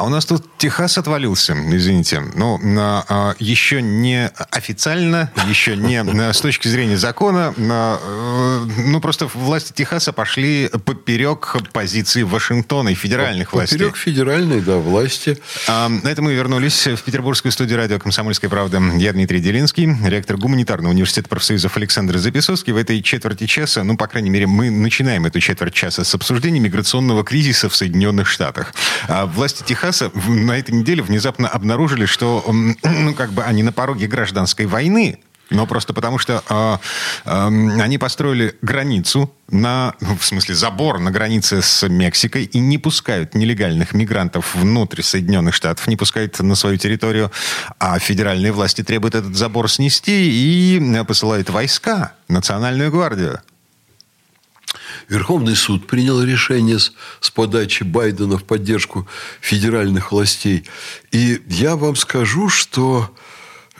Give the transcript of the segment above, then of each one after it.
А у нас тут Техас отвалился, извините. Ну, а, еще не официально, еще не с точки зрения закона, на, э, ну, просто власти Техаса пошли поперек позиции Вашингтона и федеральных властей. Поперек федеральной, да, власти. А, на этом мы вернулись в петербургскую студию радио «Комсомольская правда». Я Дмитрий Делинский, ректор гуманитарного университета профсоюзов Александр Записовский. В этой четверти часа, ну, по крайней мере, мы начинаем эту четверть часа с обсуждения миграционного кризиса в Соединенных Штатах. А власти Техаса Техаса на этой неделе внезапно обнаружили, что ну, как бы они на пороге гражданской войны, но просто потому, что э, э, они построили границу на, ну, в смысле, забор на границе с Мексикой и не пускают нелегальных мигрантов внутрь Соединенных Штатов, не пускают на свою территорию, а федеральные власти требуют этот забор снести и посылают войска, национальную гвардию. Верховный суд принял решение с, с подачи Байдена в поддержку федеральных властей. И я вам скажу, что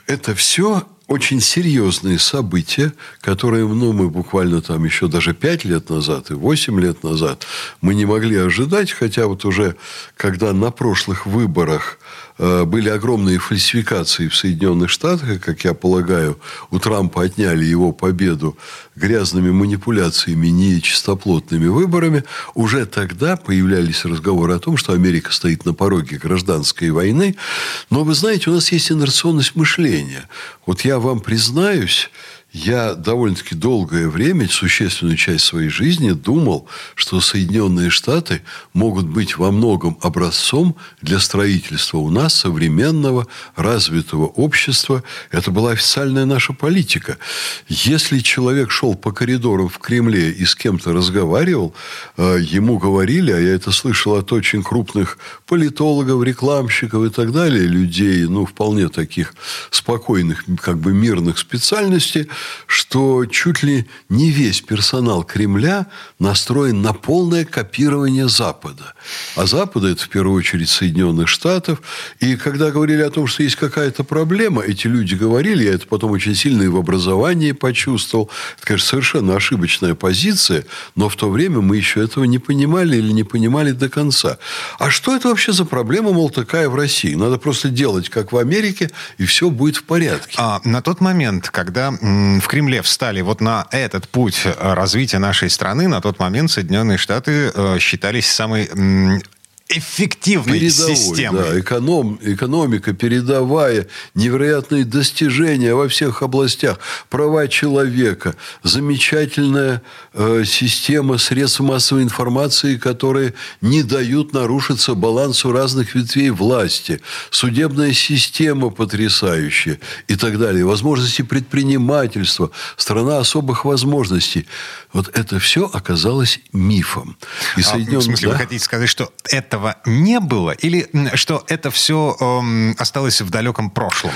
это все очень серьезные события, которые ну, мы буквально там еще даже пять лет назад и восемь лет назад мы не могли ожидать, хотя вот уже когда на прошлых выборах Э, были огромные фальсификации в Соединенных Штатах, как я полагаю, у Трампа отняли его победу грязными манипуляциями, нечистоплотными выборами, уже тогда появлялись разговоры о том, что Америка стоит на пороге гражданской войны. Но вы знаете, у нас есть инерционность мышления. Вот я вам признаюсь, я довольно-таки долгое время, существенную часть своей жизни, думал, что Соединенные Штаты могут быть во многом образцом для строительства у нас современного развитого общества. Это была официальная наша политика. Если человек шел по коридорам в Кремле и с кем-то разговаривал, э, ему говорили, а я это слышал от очень крупных политологов, рекламщиков и так далее, людей, ну, вполне таких спокойных, как бы мирных специальностей – что чуть ли не весь персонал Кремля настроен на полное копирование Запада. А Запада – это в первую очередь Соединенных Штатов. И когда говорили о том, что есть какая-то проблема, эти люди говорили, я это потом очень сильно и в образовании почувствовал. Это, конечно, совершенно ошибочная позиция, но в то время мы еще этого не понимали или не понимали до конца. А что это вообще за проблема, мол, такая в России? Надо просто делать, как в Америке, и все будет в порядке. А, на тот момент, когда в Кремле встали вот на этот путь э, развития нашей страны, на тот момент Соединенные Штаты э, считались самой эффективной Передовой, системой. Да, эконом, экономика передовая, невероятные достижения во всех областях, права человека, замечательная э, система средств массовой информации, которые не дают нарушиться балансу разных ветвей власти, судебная система потрясающая и так далее, возможности предпринимательства, страна особых возможностей. Вот это все оказалось мифом. И а, в смысле, да? вы хотите сказать, что это этого не было? Или что это все эм, осталось в далеком прошлом?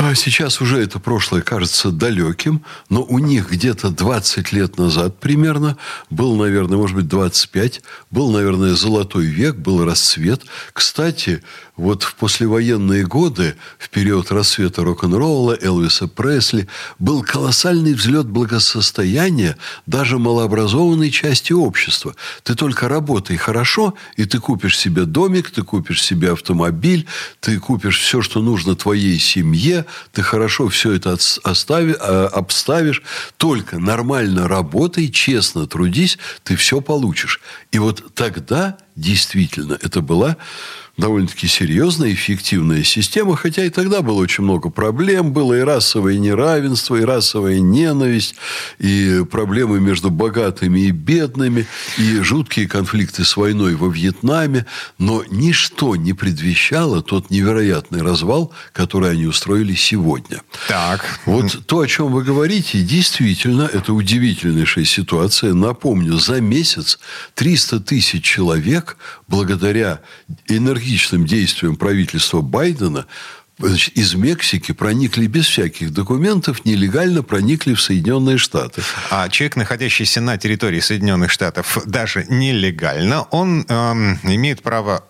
А сейчас уже это прошлое кажется далеким, но у них где-то 20 лет назад примерно был, наверное, может быть, 25, был, наверное, золотой век, был расцвет. Кстати, вот в послевоенные годы, в период рассвета рок-н-ролла, Элвиса Пресли, был колоссальный взлет благосостояния даже малообразованной части общества. Ты только работай хорошо, и ты купишь себе домик, ты купишь себе автомобиль, ты купишь все, что нужно твоей семье, ты хорошо все это остави, а, обставишь, только нормально работай, честно трудись, ты все получишь. И вот тогда действительно это была довольно-таки серьезная, эффективная система, хотя и тогда было очень много проблем. Было и расовое неравенство, и расовая ненависть, и проблемы между богатыми и бедными, и жуткие конфликты с войной во Вьетнаме. Но ничто не предвещало тот невероятный развал, который они устроили сегодня. Так. Вот то, о чем вы говорите, действительно, это удивительнейшая ситуация. Напомню, за месяц 300 тысяч человек благодаря энергичным действиям правительства Байдена значит, из Мексики проникли без всяких документов, нелегально проникли в Соединенные Штаты. А человек, находящийся на территории Соединенных Штатов, даже нелегально, он эм, имеет право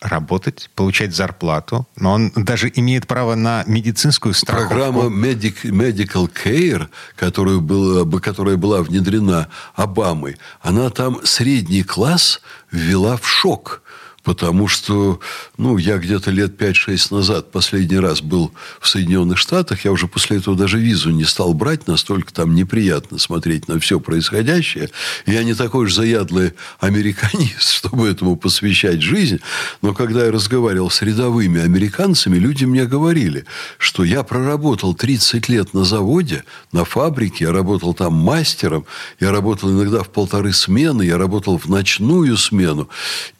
работать, получать зарплату, но он даже имеет право на медицинскую страховку. Программа Medic, Medical Care, которая была, которая была внедрена Обамой, она там средний класс ввела в шок потому что, ну, я где-то лет 5-6 назад последний раз был в Соединенных Штатах, я уже после этого даже визу не стал брать, настолько там неприятно смотреть на все происходящее. Я не такой уж заядлый американист, чтобы этому посвящать жизнь, но когда я разговаривал с рядовыми американцами, люди мне говорили, что я проработал 30 лет на заводе, на фабрике, я работал там мастером, я работал иногда в полторы смены, я работал в ночную смену.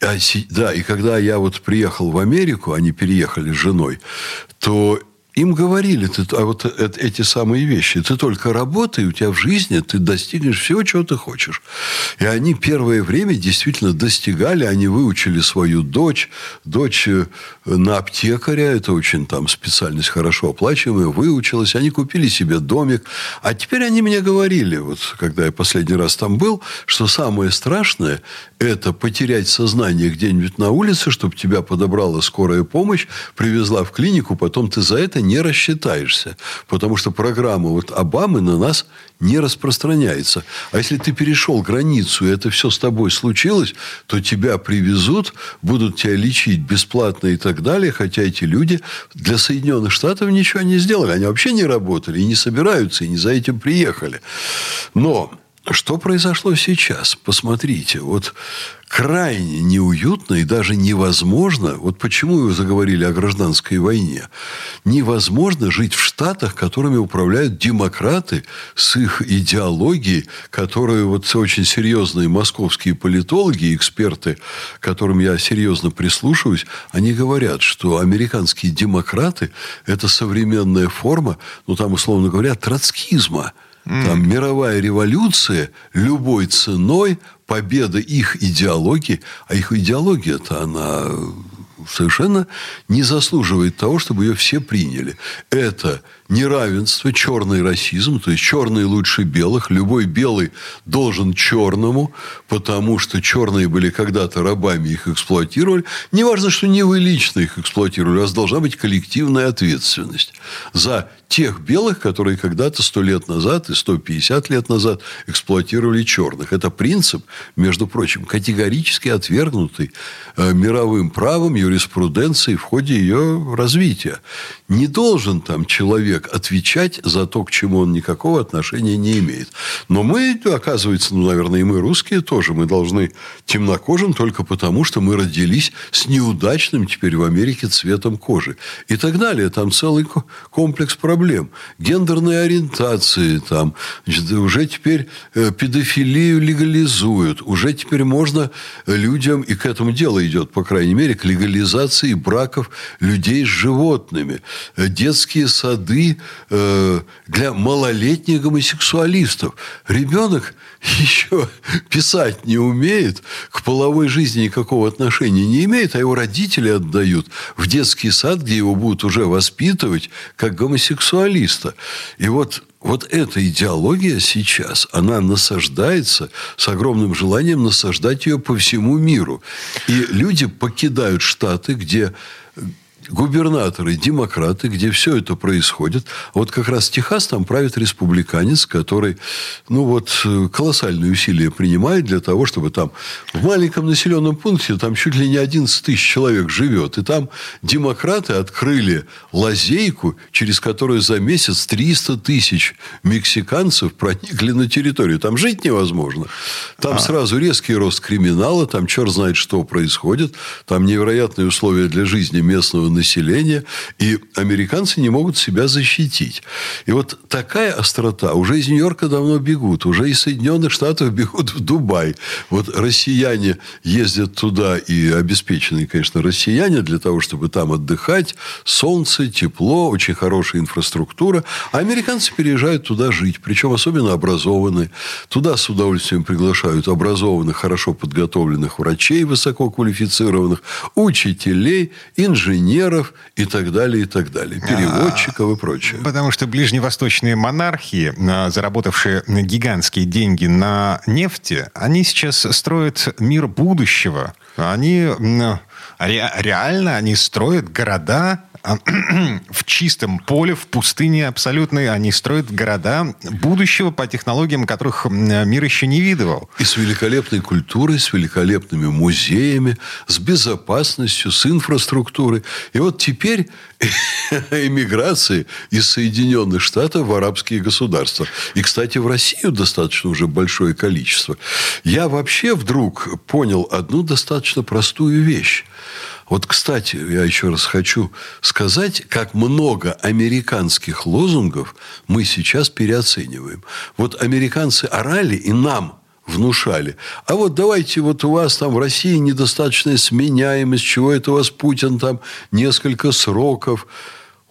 А, да, и когда я вот приехал в Америку, они переехали с женой, то им говорили ты, а вот эти самые вещи. Ты только работай, у тебя в жизни ты достигнешь всего, чего ты хочешь. И они первое время действительно достигали. Они выучили свою дочь. Дочь э, на аптекаря. Это очень там специальность хорошо оплачиваемая. Выучилась. Они купили себе домик. А теперь они мне говорили, вот когда я последний раз там был, что самое страшное – это потерять сознание где-нибудь на улице, чтобы тебя подобрала скорая помощь, привезла в клинику, потом ты за это не рассчитаешься. Потому что программа вот Обамы на нас не распространяется. А если ты перешел границу, и это все с тобой случилось, то тебя привезут, будут тебя лечить бесплатно и так далее. Хотя эти люди для Соединенных Штатов ничего не сделали. Они вообще не работали и не собираются, и не за этим приехали. Но что произошло сейчас? Посмотрите, вот крайне неуютно и даже невозможно, вот почему вы заговорили о гражданской войне, невозможно жить в Штатах, которыми управляют демократы с их идеологией, которые вот очень серьезные московские политологи, эксперты, которым я серьезно прислушиваюсь, они говорят, что американские демократы – это современная форма, ну там, условно говоря, троцкизма – там мировая революция любой ценой, победа их идеологии, а их идеология-то она совершенно не заслуживает того, чтобы ее все приняли. Это неравенство, черный расизм, то есть черные лучше белых. Любой белый должен черному, потому что черные были когда-то рабами, их эксплуатировали. Неважно, что не вы лично их эксплуатировали, у вас должна быть коллективная ответственность за тех белых, которые когда-то сто лет назад и 150 лет назад эксплуатировали черных. Это принцип, между прочим, категорически отвергнутый э, мировым правом, юриспруденцией в ходе ее развития. Не должен там человек отвечать за то, к чему он никакого отношения не имеет. Но мы, оказывается, ну, наверное, и мы русские тоже, мы должны темнокожим только потому, что мы родились с неудачным теперь в Америке цветом кожи. И так далее. Там целый комплекс проблем проблем. Гендерные ориентации там. Значит, уже теперь э, педофилию легализуют. Уже теперь можно людям, и к этому дело идет, по крайней мере, к легализации браков людей с животными. Э, детские сады э, для малолетних гомосексуалистов. Ребенок еще писать не умеет, к половой жизни никакого отношения не имеет, а его родители отдают в детский сад, где его будут уже воспитывать как гомосексуалиста. И вот вот эта идеология сейчас, она насаждается с огромным желанием насаждать ее по всему миру. И люди покидают штаты, где губернаторы, демократы, где все это происходит. Вот как раз Техас там правит республиканец, который, ну вот, колоссальные усилия принимает для того, чтобы там в маленьком населенном пункте там чуть ли не 11 тысяч человек живет. И там демократы открыли лазейку, через которую за месяц 300 тысяч мексиканцев проникли на территорию. Там жить невозможно. Там а. сразу резкий рост криминала, там черт знает, что происходит. Там невероятные условия для жизни местного населения, и американцы не могут себя защитить. И вот такая острота. Уже из Нью-Йорка давно бегут, уже из Соединенных Штатов бегут в Дубай. Вот россияне ездят туда, и обеспеченные, конечно, россияне, для того, чтобы там отдыхать. Солнце, тепло, очень хорошая инфраструктура. А американцы переезжают туда жить, причем особенно образованные. Туда с удовольствием приглашают образованных, хорошо подготовленных врачей, высококвалифицированных, учителей, инженеров, инженеров и так далее, и так далее. Переводчиков и прочее. Потому что ближневосточные монархии, а, заработавшие гигантские деньги на нефти, они сейчас строят мир будущего. Они реально они строят города а, в чистом поле, в пустыне абсолютной. Они строят города будущего по технологиям, которых мир еще не видывал. И с великолепной культурой, с великолепными музеями, с безопасностью, с инфраструктурой. И вот теперь эмиграции из Соединенных Штатов в арабские государства. И, кстати, в Россию достаточно уже большое количество. Я вообще вдруг понял одну достаточно простую вещь. Вот, кстати, я еще раз хочу сказать, как много американских лозунгов мы сейчас переоцениваем. Вот американцы орали и нам внушали. А вот давайте, вот у вас там в России недостаточная сменяемость, чего это у вас Путин там несколько сроков.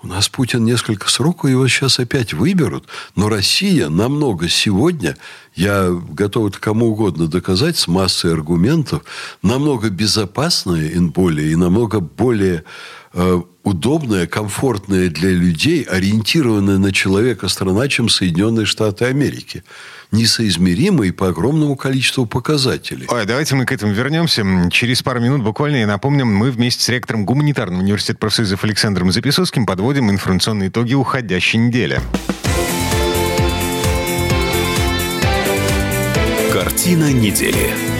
У нас Путин несколько сроков, его сейчас опять выберут. Но Россия намного сегодня, я готов это кому угодно доказать с массой аргументов, намного безопасная и более, и намного более удобная, комфортная для людей, ориентированная на человека страна, чем Соединенные Штаты Америки несоизмеримой по огромному количеству показателей. Ой, давайте мы к этому вернемся. Через пару минут буквально, я напомню, мы вместе с ректором Гуманитарного университета профсоюзов Александром Записовским подводим информационные итоги уходящей недели. Картина недели.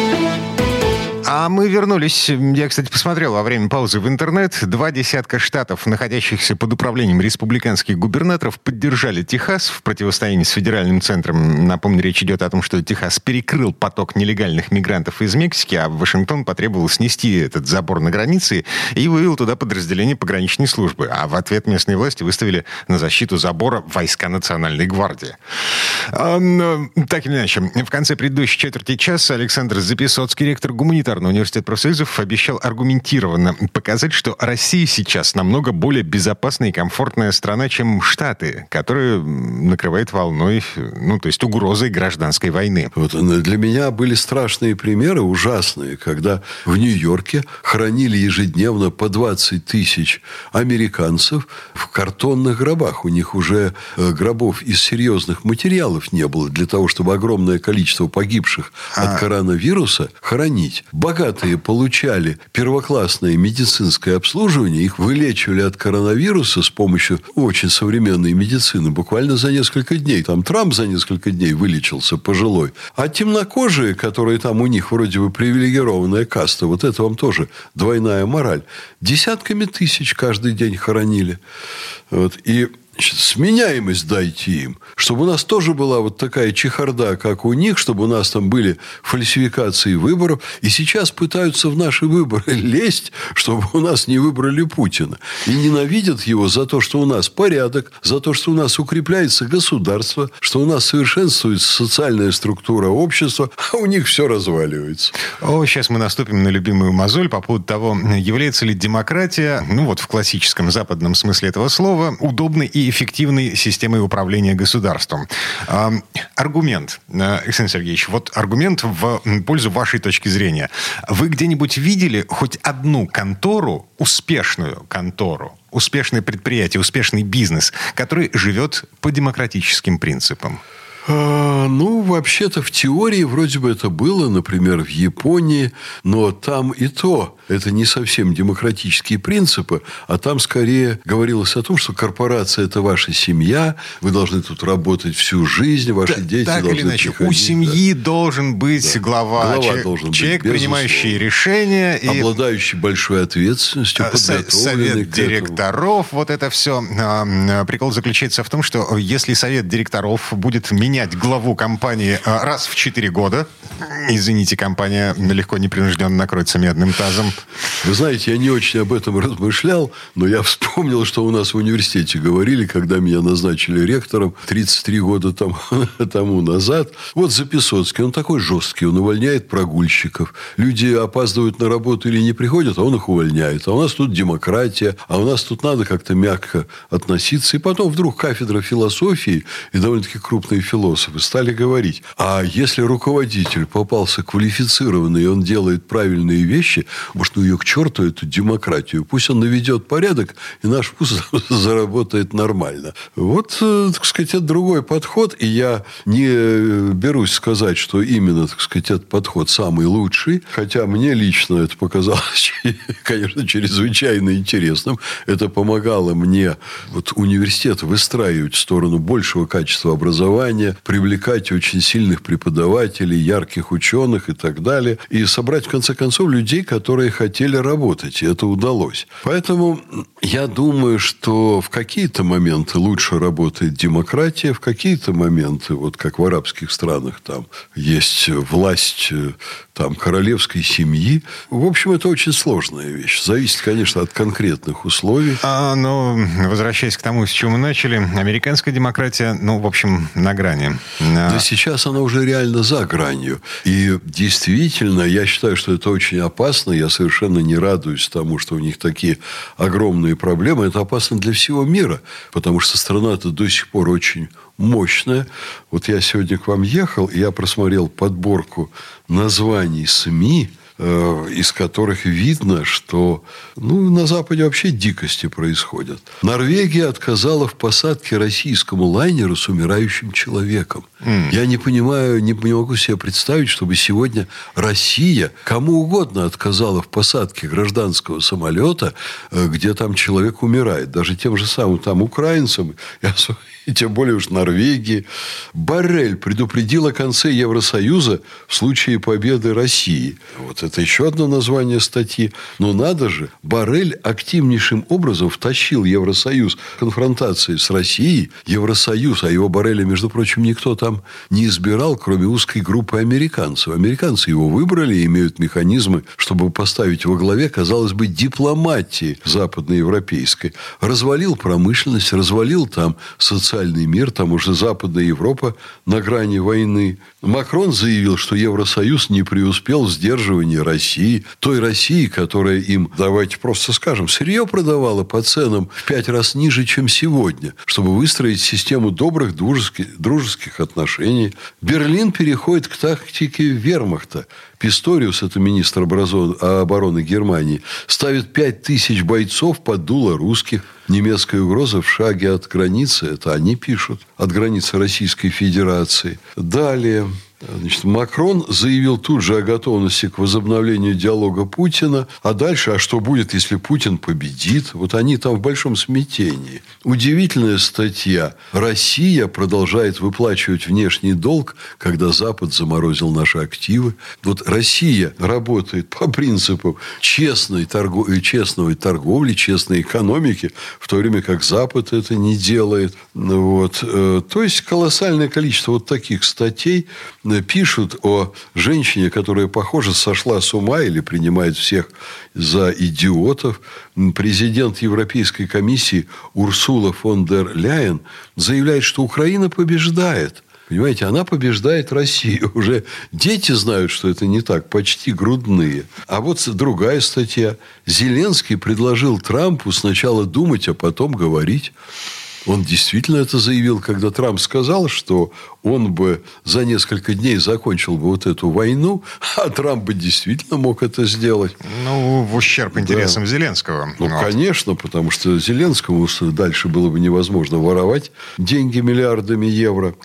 А мы вернулись. Я, кстати, посмотрел во время паузы в интернет. Два десятка штатов, находящихся под управлением республиканских губернаторов, поддержали Техас в противостоянии с федеральным центром. Напомню, речь идет о том, что Техас перекрыл поток нелегальных мигрантов из Мексики, а Вашингтон потребовал снести этот забор на границе и вывел туда подразделение пограничной службы. А в ответ местные власти выставили на защиту забора войска Национальной гвардии. Так или иначе, в конце предыдущей четверти часа Александр Записоцкий, ректор гуманитарного Гуманитарный университет профсоюзов обещал аргументированно показать, что Россия сейчас намного более безопасная и комфортная страна, чем Штаты, которые накрывает волной, ну, то есть угрозой гражданской войны. Вот для меня были страшные примеры, ужасные, когда в Нью-Йорке хранили ежедневно по 20 тысяч американцев в картонных гробах. У них уже э, гробов из серьезных материалов не было для того, чтобы огромное количество погибших а... от коронавируса хоронить богатые получали первоклассное медицинское обслуживание, их вылечивали от коронавируса с помощью очень современной медицины буквально за несколько дней. Там Трамп за несколько дней вылечился пожилой. А темнокожие, которые там у них вроде бы привилегированная каста, вот это вам тоже двойная мораль, десятками тысяч каждый день хоронили. Вот. И Значит, сменяемость дайте им, чтобы у нас тоже была вот такая чехарда, как у них, чтобы у нас там были фальсификации выборов. И сейчас пытаются в наши выборы лезть, чтобы у нас не выбрали Путина. И ненавидят его за то, что у нас порядок, за то, что у нас укрепляется государство, что у нас совершенствуется социальная структура общества, а у них все разваливается. О, сейчас мы наступим на любимую мозоль по поводу того, является ли демократия, ну вот в классическом западном смысле этого слова, удобной и эффективной системой управления государством. Аргумент, э, Александр Сергеевич, вот аргумент в пользу вашей точки зрения. Вы где-нибудь видели хоть одну контору, успешную контору, успешное предприятие, успешный бизнес, который живет по демократическим принципам? А, ну, вообще-то в теории вроде бы это было, например, в Японии, но там и то это не совсем демократические принципы, а там скорее говорилось о том, что корпорация – это ваша семья, вы должны тут работать всю жизнь, ваши да, дети так должны или иначе, приходить. У семьи да. должен быть да. глава, глава человек, должен человек быть, принимающий решения. И... Обладающий большой ответственностью, а, Совет директоров, вот это все. А, прикол заключается в том, что если совет директоров будет менять менять главу компании а, раз в 4 года. Извините, компания легко непринужденно накроется медным тазом. Вы знаете, я не очень об этом размышлял, но я вспомнил, что у нас в университете говорили, когда меня назначили ректором 33 года тому, тому назад. Вот Записоцкий, он такой жесткий, он увольняет прогульщиков. Люди опаздывают на работу или не приходят, а он их увольняет. А у нас тут демократия, а у нас тут надо как-то мягко относиться. И потом вдруг кафедра философии и довольно-таки крупные философы стали говорить, а если руководитель попался квалифицированный, и он делает правильные вещи, может, ну ее к черту, эту демократию, пусть он наведет порядок, и наш вуз заработает нормально. Вот, э, так сказать, это другой подход, и я не берусь сказать, что именно, так сказать, этот подход самый лучший, хотя мне лично это показалось, конечно, чрезвычайно интересным. Это помогало мне вот университет выстраивать в сторону большего качества образования, привлекать очень сильных преподавателей, ярких ученых и так далее, и собрать, в конце концов, людей, которые хотели работать, и это удалось. Поэтому я думаю, что в какие-то моменты лучше работает демократия, в какие-то моменты, вот как в арабских странах, там есть власть э, там, королевской семьи. В общем, это очень сложная вещь. Зависит, конечно, от конкретных условий. А, но, возвращаясь к тому, с чего мы начали, американская демократия, ну, в общем, на грани. Да сейчас она уже реально за гранью. И действительно, я считаю, что это очень опасно. Я совершенно не радуюсь тому, что у них такие огромные проблемы. Это опасно для всего мира, потому что страна-то до сих пор очень мощная. Вот я сегодня к вам ехал, и я просмотрел подборку названий СМИ, из которых видно, что ну, на Западе вообще дикости происходят. Норвегия отказала в посадке российскому лайнеру с умирающим человеком. Mm. Я не понимаю, не, не могу себе представить, чтобы сегодня Россия кому угодно отказала в посадке гражданского самолета, э, где там человек умирает. Даже тем же самым там украинцам, и тем более уж Норвегии. Барель предупредил о конце Евросоюза в случае победы России. Вот это еще одно название статьи. Но надо же, Барель активнейшим образом втащил Евросоюз в конфронтации с Россией. Евросоюз, а его Барреля, между прочим, никто там не избирал, кроме узкой группы американцев. Американцы его выбрали и имеют механизмы, чтобы поставить во главе, казалось бы, дипломатии западноевропейской. Развалил промышленность, развалил там социальный мир, там уже Западная Европа на грани войны. Макрон заявил, что Евросоюз не преуспел в сдерживании России, той России, которая им, давайте просто скажем, сырье продавала по ценам в пять раз ниже, чем сегодня, чтобы выстроить систему добрых дружеских, дружеских отношений. Берлин переходит к тактике вермахта. Писториус, это министр обороны Германии, ставит пять тысяч бойцов под дуло русских. Немецкая угроза в шаге от границы. Это они пишут. От границы Российской Федерации. Далее. Значит, Макрон заявил тут же о готовности к возобновлению диалога Путина. А дальше, а что будет, если Путин победит? Вот они там в большом смятении. Удивительная статья. Россия продолжает выплачивать внешний долг, когда Запад заморозил наши активы. Вот Россия работает по принципу честной, торгов... честной торговли, честной экономики, в то время как Запад это не делает. Вот. Э, то есть, колоссальное количество вот таких статей пишут о женщине, которая, похоже, сошла с ума или принимает всех за идиотов. Президент Европейской комиссии Урсула фон дер Ляйен заявляет, что Украина побеждает. Понимаете, она побеждает Россию. Уже дети знают, что это не так, почти грудные. А вот другая статья. Зеленский предложил Трампу сначала думать, а потом говорить. Он действительно это заявил, когда Трамп сказал, что он бы за несколько дней закончил бы вот эту войну, а Трамп бы действительно мог это сделать. Ну, в ущерб интересам да. Зеленского. Ну, вот. конечно, потому что Зеленскому дальше было бы невозможно воровать деньги миллиардами евро.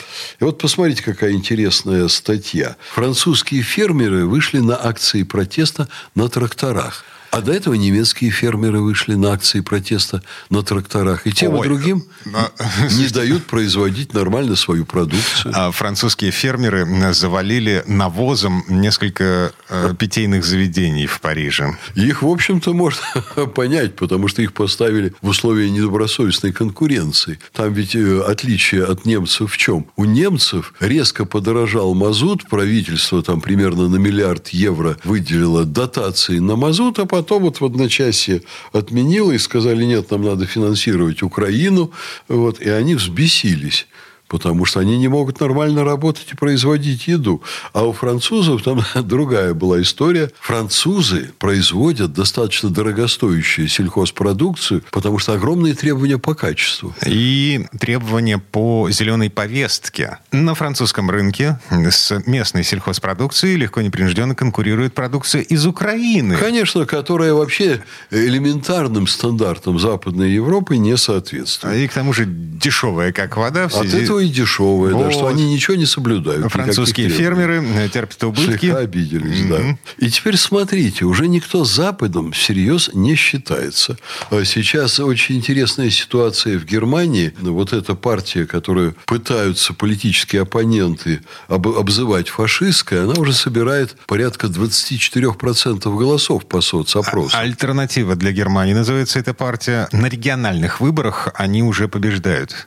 И вот посмотрите, какая интересная статья. Французские фермеры вышли на акции протеста на тракторах. А до этого немецкие фермеры вышли на акции протеста на тракторах. И тем, Ой, и другим но- не дают производить нормально свою продукцию. А французские фермеры завалили навозом несколько э, питейных заведений в Париже. Их, в общем-то, можно понять, потому что их поставили в условия недобросовестной конкуренции. Там ведь э, отличие от немцев в чем? У немцев резко подорожал мазут, правительство там примерно на миллиард евро выделило дотации на мазут, а потом вот в одночасье отменило и сказали, нет, нам надо финансировать Украину. Вот, и они взбесились. Потому что они не могут нормально работать и производить еду. А у французов там другая была история. Французы производят достаточно дорогостоящую сельхозпродукцию, потому что огромные требования по качеству. И требования по зеленой повестке. На французском рынке с местной сельхозпродукцией легко непринужденно конкурирует продукция из Украины. Конечно, которая вообще элементарным стандартам Западной Европы не соответствует. И к тому же дешевая, как вода. В От связи... этого и дешевая, да, Вот. что они ничего не соблюдают. Французские фермеры терпят убытки. Слегка обиделись, да. И теперь смотрите, уже никто Западом всерьез не считается. А Сейчас очень интересная ситуация в Германии. Вот эта партия, которую пытаются политические оппоненты об- обзывать фашистской, она уже собирает порядка 24% голосов по соцопросу. Альтернатива для Германии называется эта партия. На региональных выборах они уже побеждают.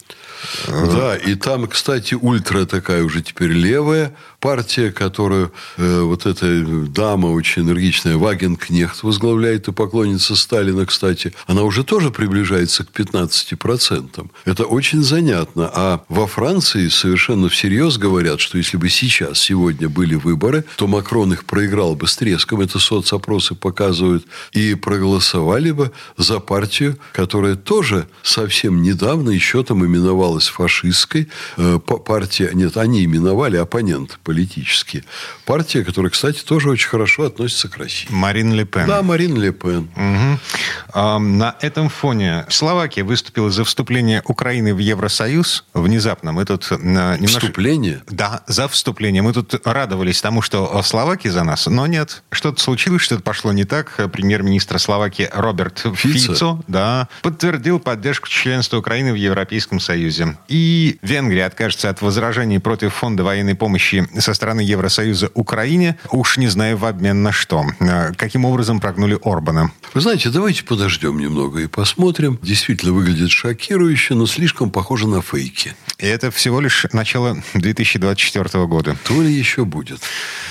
Да, и там, кстати, ультра такая уже теперь левая партия, которую э, вот эта дама очень энергичная, Вагенкнехт, возглавляет и поклонница Сталина, кстати. Она уже тоже приближается к 15%. Это очень занятно. А во Франции совершенно всерьез говорят, что если бы сейчас, сегодня были выборы, то Макрон их проиграл бы с треском, это соцопросы показывают, и проголосовали бы за партию, которая тоже совсем недавно еще там именовалась фашистской. Э, па- Партия, нет, они именовали оппоненты политические. Партия, которая, кстати, тоже очень хорошо относится к России. Марин Ле Пен. Да, Марин Ле Пен. Мгм. А, На этом фоне Словакия выступила за вступление Украины в Евросоюз. Внезапно мы тут а, немножко... Вступление? Да, за вступление. Мы тут радовались тому, что Словакия за нас, но нет. Что-то случилось, что-то пошло не так. Премьер-министр Словакии Роберт Фицо. Фицо, да, подтвердил поддержку членства Украины в Европейском Союзе. И Венгрия откажется от возражений против фонда военной помощи со стороны Евросоюза Украине. Уж не знаю в обмен на что. А, Каким образом прогнули Орбана? Вы знаете, давайте подождем немного и посмотрим. Действительно выглядит шокирующе, но слишком похоже на фейки. И это всего лишь начало 2024 года. То ли еще будет.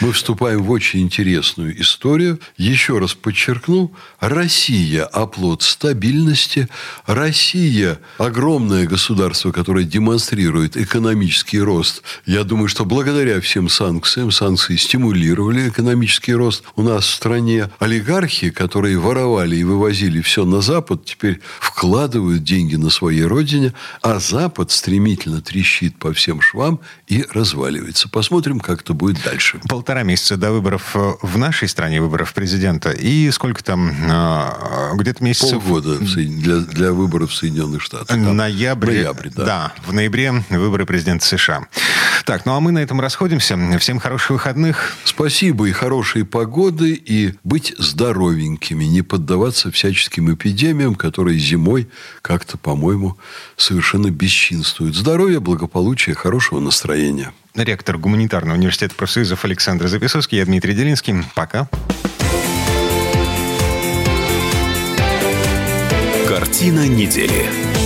Мы вступаем в очень интересную историю. Еще раз подчеркну, Россия – оплот стабильности. Россия – огромное государство, которое демонстрирует экономический рост. Я думаю, что благодаря всем санкциям, санкции стимулировали экономический рост у нас в стране. Олигархи, которые воровали и вывозили все на Запад, теперь вкладывают деньги на своей родине, а Запад стремительно трещит по всем швам и разваливается. Посмотрим, как это будет дальше. Полтора месяца до выборов э, в нашей стране, выборов президента. И сколько там, э, где-то месяцев... Полгода для, для выборов в Соединенных Штатах. Там Ноябрь. Ноябрь, да. в ноябре выборы президента США. Так, ну а мы на этом расходимся. Всем хороших выходных. Спасибо и хорошей погоды, и быть здоровенькими, не поддаваться всяческим эпидемиям, которые зимой как-то, по-моему, совершенно бесчинствуют. Здоровья, благополучия, хорошего настроения. Ректор гуманитарного университета профсоюзов Александр Записовский. Я Дмитрий Делинский. Пока. Картина недели.